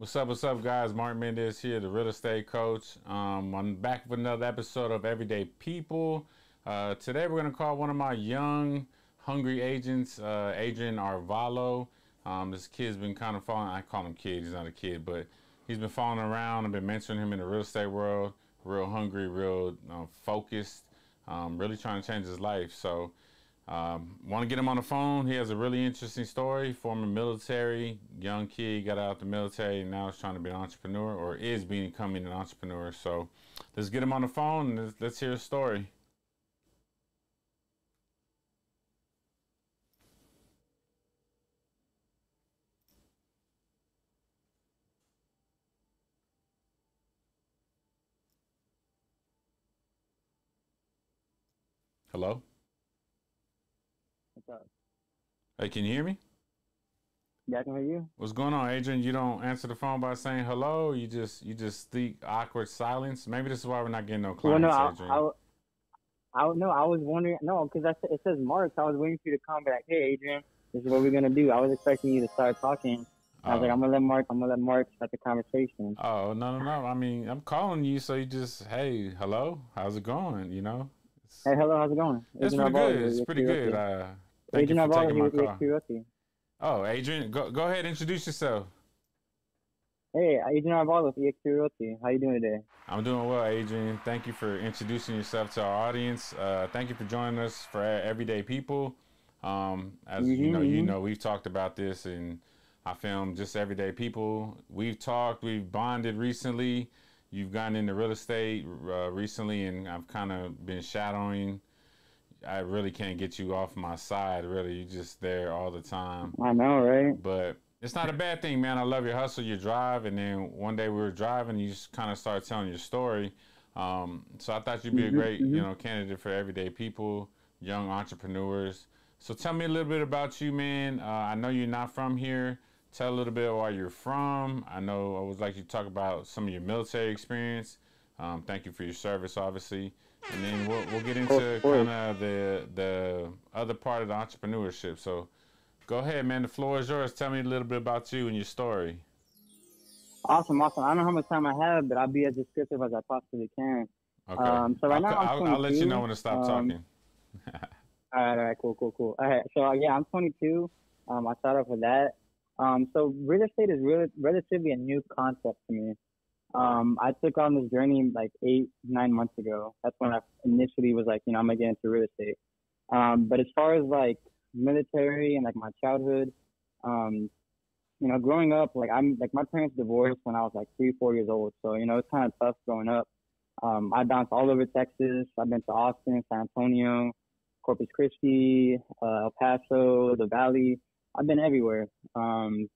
What's up, what's up, guys? Mark Mendez here, the real estate coach. Um, I'm back with another episode of Everyday People. Uh, today, we're going to call one of my young, hungry agents, uh, Adrian Arvalo. Um, this kid's been kind of following, I call him kid, he's not a kid, but he's been following around. I've been mentoring him in the real estate world, real hungry, real uh, focused, um, really trying to change his life. So, um, Want to get him on the phone? He has a really interesting story. Former military, young kid, got out the military, and now is trying to be an entrepreneur, or is becoming an entrepreneur. So let's get him on the phone and let's, let's hear his story. Hello? What's up? Hey, can you hear me? Yeah, I can hear you. What's going on, Adrian? You don't answer the phone by saying hello. You just you just speak awkward silence. Maybe this is why we're not getting no clients, Well, no, I, Adrian. I, I, no, I was wondering. No, because it says Mark. So I was waiting for you to come back. Hey, Adrian, this is what we're gonna do. I was expecting you to start talking. I was like, Oh. I'm gonna let Mark. I'm gonna let Mark start the conversation. Oh no no no! I mean, I'm calling you, so you just hey, hello, how's it going? You know, Hey, hello, how's it going? it's Adrian pretty good. It's pretty good. Uh, thank Adrian you for taking my call. Oh, Adrian, go go ahead, introduce yourself. Hey, Adrian Arvalo, your Curiosity. How you doing today? I'm doing well, Adrian. Thank you for introducing yourself to our audience. Uh, thank you for joining us for Everyday People. Um, as you know, you Mhm. know, we've talked about this, and I filmed just Everyday People. We've talked, we've bonded recently. You've gotten into real estate uh, recently, and I've kind of been shadowing. I really can't get you off my side. Really, you're just there all the time I know, right? but it's not a bad thing, man. I love your hustle, your drive, and then one day we were driving, you just kind of started telling your story. Um, so I thought you'd be a Mhm, great, you mhm. know, candidate for everyday people, young entrepreneurs. So tell me a little bit about you, man. Uh, I know you're not from here. Tell a little bit where you're from. I know I would like you to talk about some of your military experience. Um, thank you for your service, obviously, and then we'll, we'll get into kind of the the other part of the entrepreneurship. So Go ahead, man. The floor is yours. Tell me a little bit about you and your story. Awesome, awesome. I don't know how much time I have, but I'll be as descriptive as I possibly can. Okay. Um, so right I'll, now I'm I'll, I'll let you know when to stop Um, talking. All right, all right, cool, cool, cool. All right, so uh, yeah, I'm 22. Um, I start off with that. Um, so real estate is really relatively a new concept to me. Um, I took on this journey like eight, nine months ago. That's when I initially was like, you know, I'm gonna get into real estate. Um, but as far as like military and like my childhood, um, you know, growing up, like I'm like my parents divorced when I was like three, four years old. So you know, it's kind of tough growing up. Um, I bounced all over Texas. I've been to Austin, San Antonio, Corpus Christi, uh, El Paso, the Valley. I've been everywhere. Um,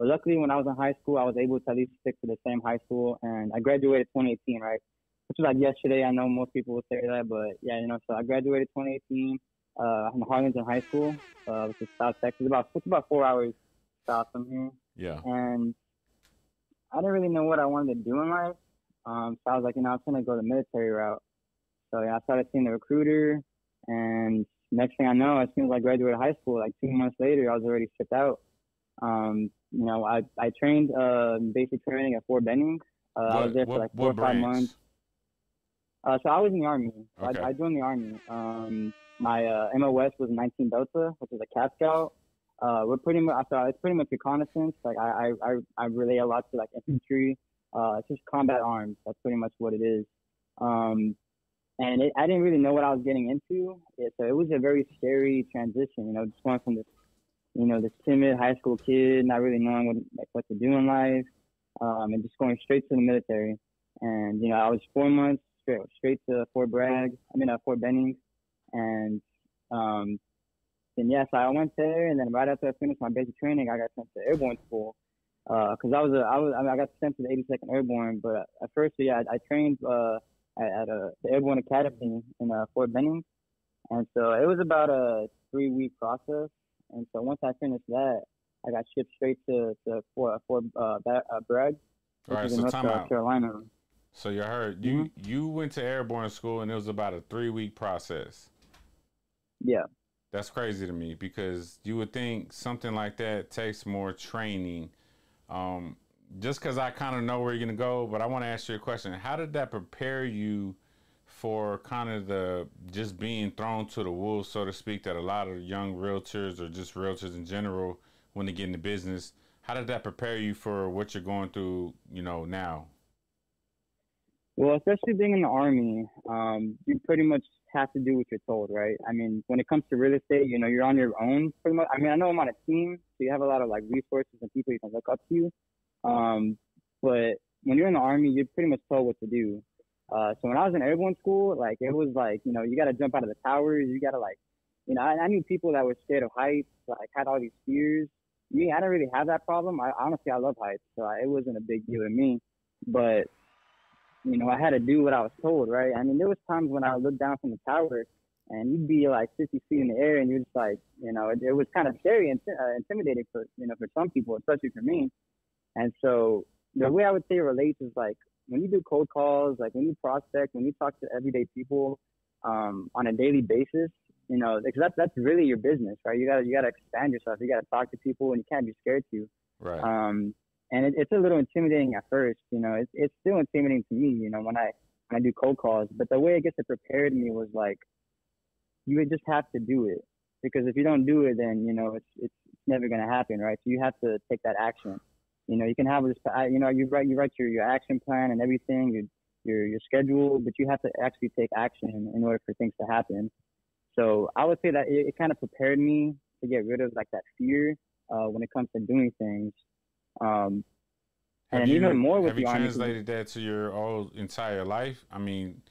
but luckily, when I was in high school, I was able to at least stick to the same high school, and I graduated 2018, right? Which was like yesterday. I know most people would say that, but yeah, you know. So I graduated 2018 uh, in Harlingen High School, uh, which is South Texas. About it's about four hours south from here Yeah. and I didn't really know what I wanted to do in life. Um, so I was like, you know, I was gonna go the military route. So yeah, I started seeing the recruiter, and next thing I know, as soon as I graduated high school, like two months later, I was already shipped out. Um, you know, I I trained uh basic training at Fort Benning. Uh, I was there for like four or five months. Uh, so I was in the army. Okay. I, I joined the army. Um, my uh, MOS was 19 Delta, which is a Cav Scout. Uh, we're pretty much. So it's pretty much reconnaissance. Like I, I, I, I relate a lot to like infantry. Uh, it's just combat arms. That's pretty much what it is. Um, and it, I didn't really know what I was getting into. It, so it was a very scary transition. You know, just going from this, you know, this timid high school kid, not really knowing what like what to do in life, um, and just going straight to the military. And you know, I was four months straight straight to Fort Bragg. I mean, uh, Fort Benning, and um, and yes, I went there, and then right after I finished my basic training, I got sent to airborne school. Because I was a, I was, I, mean, I got sent to the 82nd Airborne, but at first, yeah, I, I trained uh, at, at a, the Airborne Academy in uh, Fort Benning, and so it was about a three week process. And so once I finished that, I got shipped straight to to Fort Fort uh, uh, Bragg, which right. is in So North time uh, out. Carolina. So you heard you you went to airborne school and it was about a three week process. Yeah. That's crazy to me because you would think something like that takes more training. Um, just because I kind of know where you're gonna go, but I want to ask you a question. How did that prepare you for kind of the just being thrown to the wolves, so to speak, that a lot of young realtors or just realtors in general, when they get into business, how did that prepare you for what you're going through, you know, now? Well, especially being in the army, um, you pretty much have to do what you're told, right? I mean, when it comes to real estate, you know, you're on your own pretty much. I mean, I know I'm on a team, so you have a lot of like resources and people you can look up to. Um, but when you're in the army, you're pretty much told what to do. Uh, so when I was in airborne school, like it was like, you know, you got to jump out of the towers. You got to like, you know, I, I knew people that were scared of heights, like had all these fears. Me, I didn't really have that problem. I honestly, I love heights, so I, it wasn't a big deal to me. But you know, I had to do what I was told, right? I mean, there was times when I would look down from the tower and you'd be like 50 feet in the air and you're just like, you know, it, it was kind of scary and uh, intimidating for, you know, for some people, especially for me. And so the way I would say it relates is like when you do cold calls, like when you prospect, when you talk to everyday people um, on a daily basis, you know, because that's that's really your business, right? You gotta you gotta expand yourself. You gotta talk to people, and you can't be scared to. Right. Um, and it, it's a little intimidating at first. You know, it's it's still intimidating to me. You know, when I when I do cold calls, but the way it gets it prepared me was like, you would just have to do it because if you don't do it, then you know it's it's, it's never gonna happen, right? So you have to take that action. You know, you can have this, you know, you write you write your your action plan and everything, your your your schedule, but you have to actually take action in order for things to happen. So I would say that it, it kind of prepared me to get rid of like that fear uh, when it comes to doing things. Um, have and you, even more with have you the army. translated that to your whole entire life? I mean,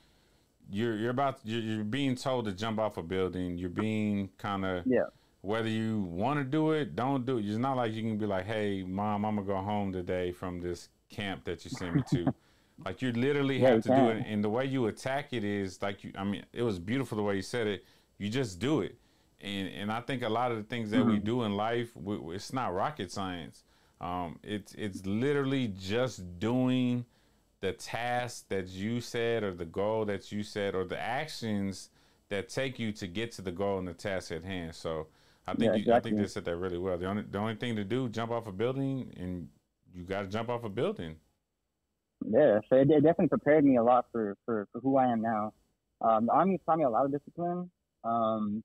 you're you're about you're, you're being told to jump off a building. You're being kind of Yeah. Whether you want to do it, don't do it. It's not like you can be like, "Hey, mom, I'm gonna go home today from this camp that you sent me to." like you literally Yeah, have to do it, and the way you attack it is like you. I mean, it was beautiful the way you said it. You just do it, and and I think a lot of the things that we Mm-hmm. do in life, we, it's not rocket science. Um, it's it's literally just doing the task that you said or the goal that you said or the actions that take you to get to the goal and the task at hand. So I think Yeah, you, I think they said that really well. The only the only thing to do jump off a building and you got to jump off a building. Yeah, so it, it definitely prepared me a lot for, for, for who I am now. Um, the army taught me a lot of discipline. Um,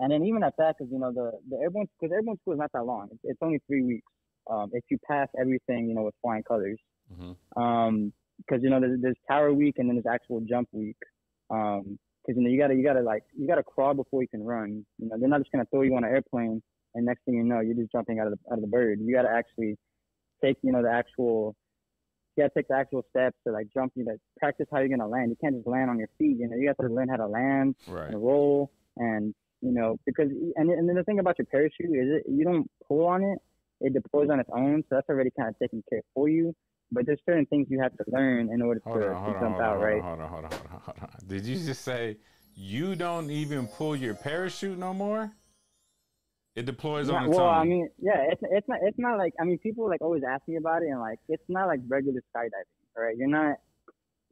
and then even at that, because you know the the airborne because airborne school is not that long. It's, it's only three weeks. Um, if you pass everything, you know, with flying colors. hmm Um, because you know there's, there's tower week and then there's actual jump week. Um, because you know you gotta you gotta like you gotta crawl before you can run. You know they're not just gonna throw you on an airplane and next thing you know you're just jumping out of the out of the bird. You gotta actually take you know the actual you gotta take the actual steps to like jump. You know practice how you're gonna land. You can't just land on your feet. You know you gotta learn how to land Right. and roll and you know because and and then the thing about your parachute is it you don't pull on it. It deploys on its own, so that's already kind of taken care for you. But there's certain things you have to learn in order Hold to, on, to on, jump on, out, hold right? hold on, hold on, hold on, hold on. Did you just say you don't even pull your parachute no more? It deploys Yeah, on its well, own. I mean, yeah, it's it's not it's not like I mean, people like always ask me about it, and like it's not like regular skydiving, right? You're not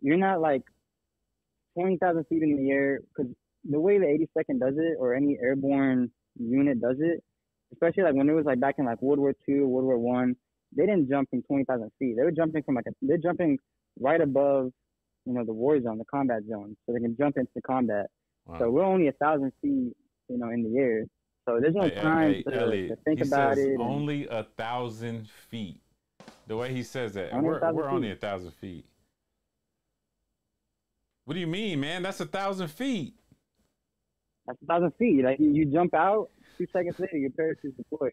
you're not like twenty thousand feet in the air because the way the 82nd does it, or any airborne unit does it, especially like when it was like back in like World War Two, World War One, they didn't jump from twenty thousand feet. They were jumping from like a, they're jumping right above, you know, the war zone, the combat zone, so they can jump into combat. Wow. So we're only a thousand feet, you know, in the air. So there's no Hey, time hey, to, Elliot, to think he about says it. and- Only a thousand feet. The way he says that, Only we're, thousand we're only a thousand feet. What do you mean, man? That's a thousand feet. That's a thousand feet. Like you, you jump out, two seconds later, your parachute's deployed.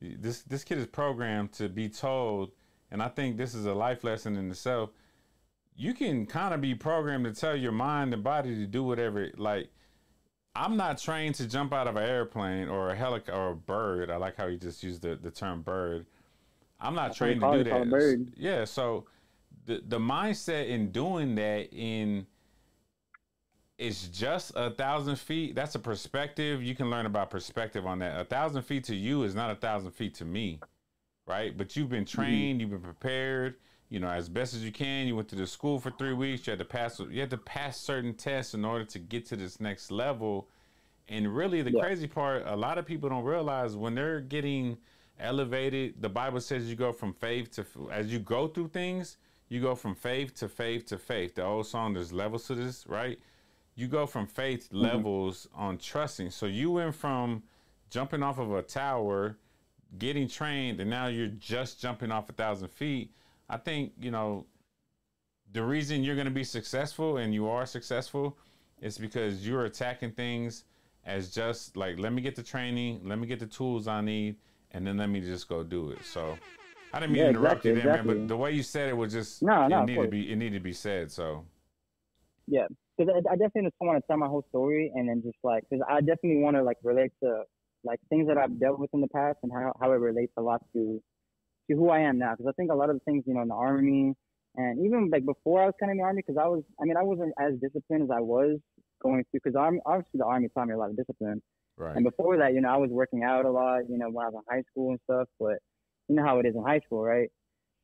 This this kid is programmed to be told, and I think this is a life lesson in itself. You can kind of be programmed to tell your mind and body to do whatever. Like, I'm not trained to jump out of an airplane or a helicopter or a bird. I like how he just used the, the term bird. I'm not they trained to do that. Yeah, so the the mindset in doing that in it's just a thousand feet. That's a perspective. You can learn about perspective on that. A thousand feet to you is not a thousand feet to me, right? But you've been mm-hmm. trained, you've been prepared, you know, as best as you can. You went to the school for three weeks. You had to pass. You had to pass certain tests in order to get to this next level. And really, the Yeah. crazy part, a lot of people don't realize when they're getting elevated. The Bible says you go from faith to as you go through things, you go from faith to faith to faith. The old song, there's levels to this, right? You go from faith mm-hmm. levels on trusting. So you went from jumping off of a tower, getting trained, and now you're just jumping off a thousand feet. I think, you know, the reason you're going to be successful and you are successful is because you're attacking things as just like, let me get the training, let me get the tools I need, and then let me just go do it. So I didn't mean yeah, to interrupt exactly, you there, exactly. man, but the way you said it was just no, no, it needed to be it needed to be said. So yeah, because I, I, definitely just want to tell my whole story and then just like because I definitely want to like relate to like things that I've dealt with in the past and how how it relates a lot to to who I am now. Because I think a lot of the things you know in the army and even like before I was kind of in the army, because I was I mean I wasn't as disciplined as I was going through because obviously the army taught me a lot of discipline. Right. And before that, you know, I was working out a lot, you know, when I was in high school and stuff. But you know how it is in high school, right?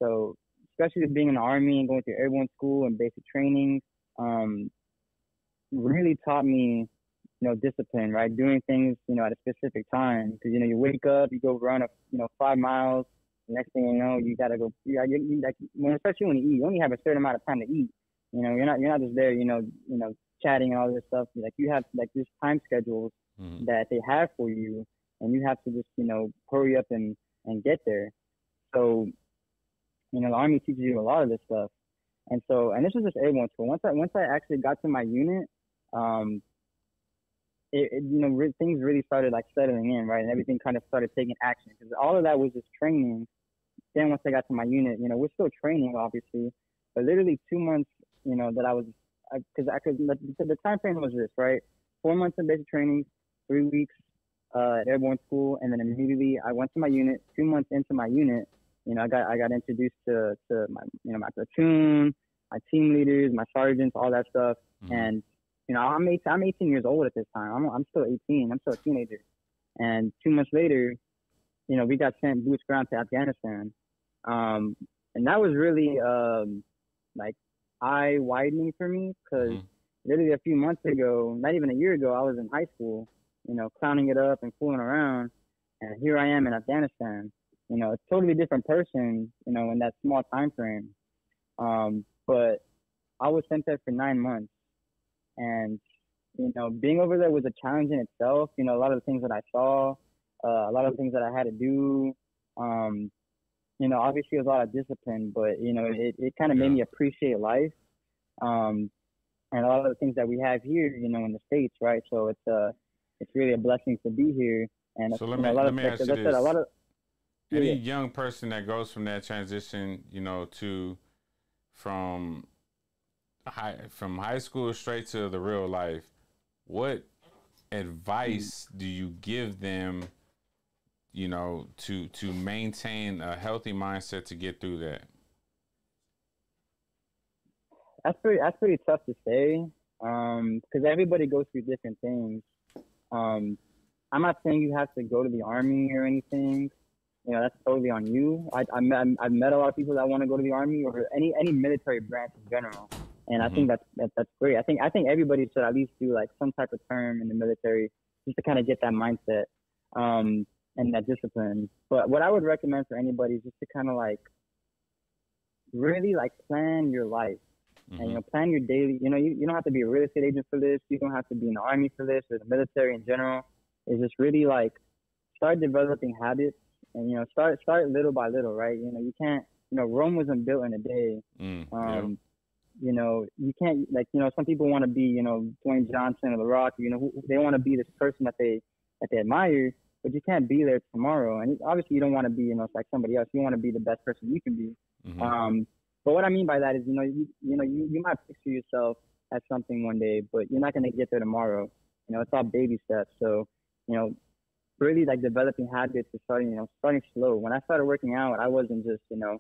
So especially being in the army and going through airborne school and basic training, um, really taught me, you know, discipline, right? Doing things, you know, at a specific time. Because you know, you wake up, you go run a, you know, five miles. Next thing you know, you gotta go. You, you, you like when especially when you eat, you only have a certain amount of time to eat. You know, you're not you're not just there, you know, you know, chatting and all this stuff. Like you have like this time schedules mm-hmm. that they have for you, and you have to just you know hurry up and and get there. So, you know, the army teaches you a lot of this stuff, and so and this was just airborne school. Once I once I actually got to my unit, um, it, it you know re- things really started like settling in, right, and everything kind of started taking action because all of that was just training. Then once I got to my unit, you know, we're still training, obviously, but literally two months, you know, that I was because I, could the, the time frame was this, right? Four months of basic training, three weeks uh, at airborne school, and then immediately I went to my unit. Two months into my unit, you know, I got I got introduced to to my you know my platoon, my team leaders, my sergeants, all that stuff, mm-hmm. and you know I'm 18, I'm 18 years old at this time. I'm I'm still 18. I'm still a teenager, and two months later, you know, we got sent boots ground to Afghanistan, um, and that was really um, like eye widening for me because. Mm-hmm literally a few months ago, not even a year ago, I was in high school, you know, clowning it up and fooling around. And here I am in Afghanistan. You know, a totally different person, you know, in that small time frame. Um, but I was sent there for nine months. And, you know, being over there was a challenge in itself. You know, a lot of the things that I saw, uh, a lot of things that I had to do. Um, you know, obviously it was a lot of discipline, but, you know, it, it kind of yeah. made me appreciate life. Um, and a lot of the things that we have here, you know, in the states, right? So it's uh, it's really a blessing to be here. And so let me, a lot let of, me ask you this. a lot of, Any yeah. young person that goes from that transition, you know, to from high from high school straight to the real life, what advice mm-hmm. do you give them? You know, to to maintain a healthy mindset to get through that that's pretty that's pretty tough to say because um, everybody goes through different things. Um, I'm not saying you have to go to the army or anything. You know, that's totally on you. I, I I've met a lot of people that want to go to the army or any any military branch in general, and mm-hmm. I think mm-hmm. that's that, that's great. I think I think everybody should at least do like some type of term in the military just to kind of get that mindset um, and that discipline. But what I would recommend for anybody is just to kind of like really like plan your life Mm-hmm. And you know, plan your daily. You know, you, you don't have to be a real estate agent for this. You don't have to be in the army for this or the military in general. It's just really like start developing habits and you know start start little by little, right? You know, you can't. You know, Rome wasn't built in a day. Mm, um, yeah. You know, you can't like you know some people want to be you know Dwayne Johnson or The Rock. You know, they want to be this person that they that they admire, but you can't be there tomorrow. And obviously, you don't want to be you know like somebody else. You want to be the best person you can be. Mm-hmm. Um, but what I mean by that is, you know, you you know, you, you might picture yourself as something one day, but you're not gonna get there tomorrow. You know, it's all baby steps. So, you know, really like developing habits is starting, you know, starting slow. When I started working out, I wasn't just, you know,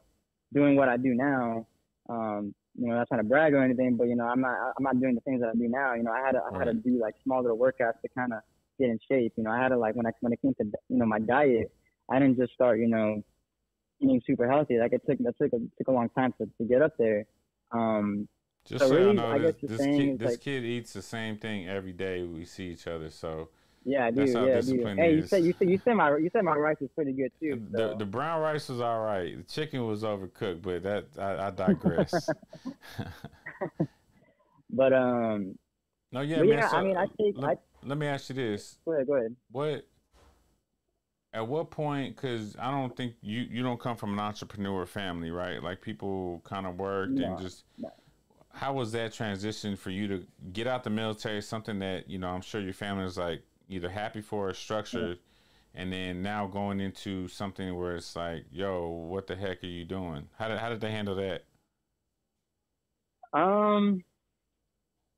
doing what I do now. Um, you know, not trying to brag or anything, but you know, I'm not I'm not doing the things that I do now. You know, I had to I had to do like small little workouts to kind of get in shape. You know, I had to like when I when it came to you know my diet, I didn't just start you know eating super healthy. Like it took that took a took a long time to, to get up there. Um, just so, so really, I know, I this, this, kid, this like, kid eats the same thing every day. We see each other, so Yeah, I do. That's how yeah, discipline Hey, you said you said you said my you said my rice is pretty good too. The so. the brown rice was all right. The chicken was overcooked, but that I, I digress. but um, no, yeah, man. yeah, so, I mean, I think let, I let me ask you this: go ahead, go ahead. what at what point? Because I don't think you you don't come from an entrepreneur family, right? Like people kind of worked No, and just. no. How was that transition for you to get out the military? Something that you know, I'm sure your family was like either happy for or structured, and then now going into something where it's like, yo, what the heck are you doing? How did how did they handle that? Um,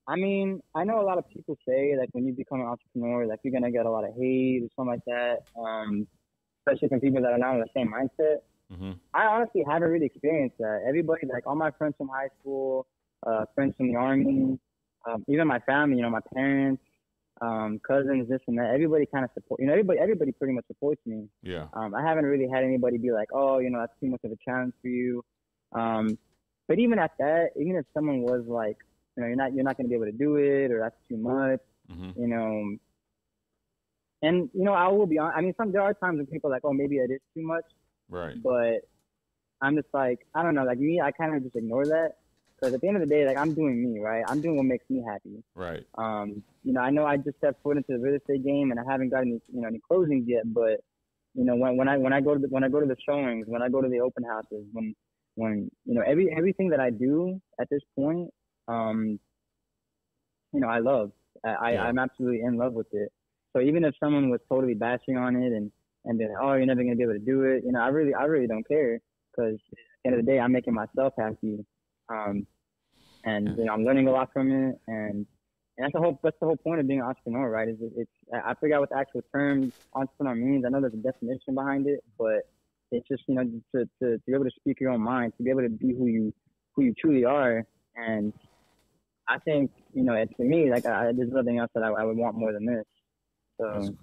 I mean, I know a lot of people say like when you become an entrepreneur, like you're gonna get a lot of hate or something like that. Um, especially from people that are not in the same mindset. hmm I honestly haven't really experienced that. Everybody, like all my friends from high school, uh, friends from the army, um, even my family, you know, my parents, um, cousins, this and that. Everybody kind of support. You know, everybody, everybody pretty much supports me. Yeah. Um, I haven't really had anybody be like, oh, you know, that's too much of a challenge for you. Um, but even at that, even if someone was like, you know, you're not you're not going to be able to do it, or that's too much, hmm you know. And you know, I will be honest. I mean, some there are times when people are like, oh, maybe it is too much, Right. but I'm just like, I don't know, like me, I kind of just ignore that because at the end of the day, like I'm doing me, right? I'm doing what makes me happy. Right. Um, you know, I know I just stepped foot into the real estate game and I haven't got any, you know, any closings yet, but you know, when, when I, when I go to the, when I go to the showings, when I go to the open houses, when, when, you know, every, everything that I do at this point, um, you know, I love, I, I Yeah. I'm absolutely in love with it. So even if someone was totally bashing on it and, and then, oh, you're never going to be able to do it, you know, I really, I really don't care because at the end of the day, I'm making myself happy. Um, and you know, I'm learning a lot from it, and, and that's the whole that's the whole point of being an entrepreneur, right? Is it, it's I forgot what the actual term entrepreneur means. I know there's a definition behind it, but it's just you know to, to, to be able to speak your own mind, to be able to be who you who you truly are, and I think you know, it's for me like I, there's nothing else that I, I would want more than this. So cool.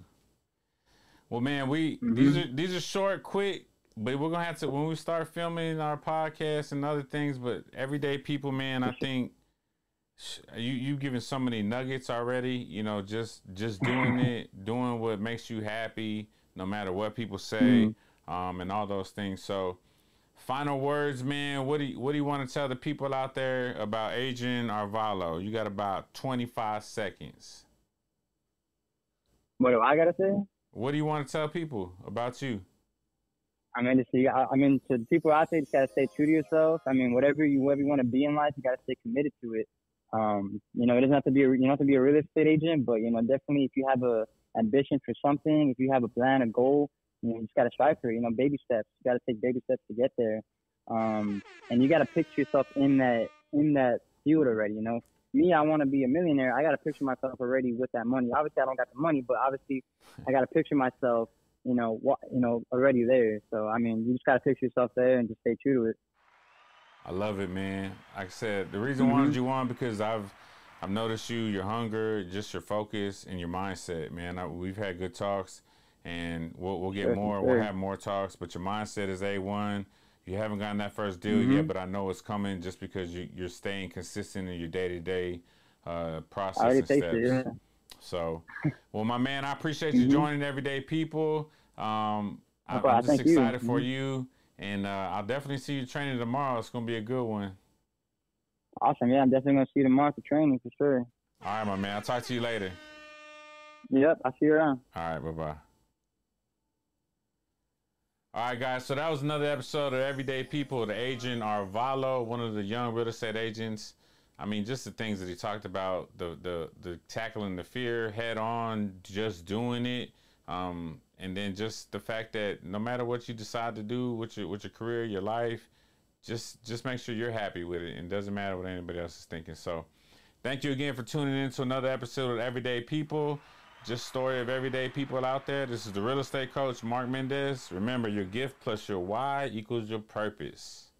Well, man, we Mhm. these are these are short, quick, but we're gonna have to when we start filming our podcast and other things. But everyday people, man, I think sh- you you giving so many nuggets already. You know, just just doing it, doing what makes you happy, no matter what people say, um, and all those things. So. Final words, man. What do you, what do you want to tell the people out there about Adrian Arvalo? You got about 25 seconds. what do I gotta say? What do you want to tell people about you? I mean, to see, I, mean, to the people out there, you just gotta stay true to yourself. I mean, whatever you whatever you want to be in life, you gotta stay committed to it. Um, you know, it doesn't have to be a, you don't have to be a real estate agent, but you know, definitely if you have a ambition for something, if you have a plan, a goal, you, know, you just gotta strive for it. You know, baby steps. You gotta take baby steps to get there. Um, and you gotta picture yourself in that in that field already. You know, me, I want to be a millionaire. I gotta picture myself already with that money. Obviously, I don't got the money, but obviously, I gotta picture myself you know, what, you know, already there. So I mean, you just gotta picture yourself there and just stay true to it. I love it, man. Like I said, the reason I wanted you on because I've I've noticed you, your hunger, just your focus and your mindset, man. I, we've had good talks, and we'll we'll get Sure, more. sure. We'll have more talks, but your mindset is a one. You haven't gotten that first deal yet, mm-hmm. but I know it's coming just because you, you're staying consistent in your day to day process I already and steps. it. Yeah. So, well, my man, I appreciate you joining Everyday People. Um, I. I'm just Thank you. excited for you, and uh, I'll definitely see you training tomorrow. It's gonna be a good one. Awesome. Yeah, I'm definitely gonna see you tomorrow for training for sure. All right, my man. I'll talk to you later. Yep, I'll see you around. All right, bye bye. All right, guys. So that was another episode of Everyday People. The agent Arvalo, one of the young real estate agents. I mean, just the things that he talked about, the the the tackling the fear head on, just doing it, um, and then just the fact that no matter what you decide to do with your with your career, your life, just just make sure you're happy with it, and doesn't matter what anybody else is thinking. So, thank you again for tuning in to another episode of Everyday People. Just story of everyday people out there. This is the real estate coach, Mark Mendez. Remember, your gift plus your why equals your purpose.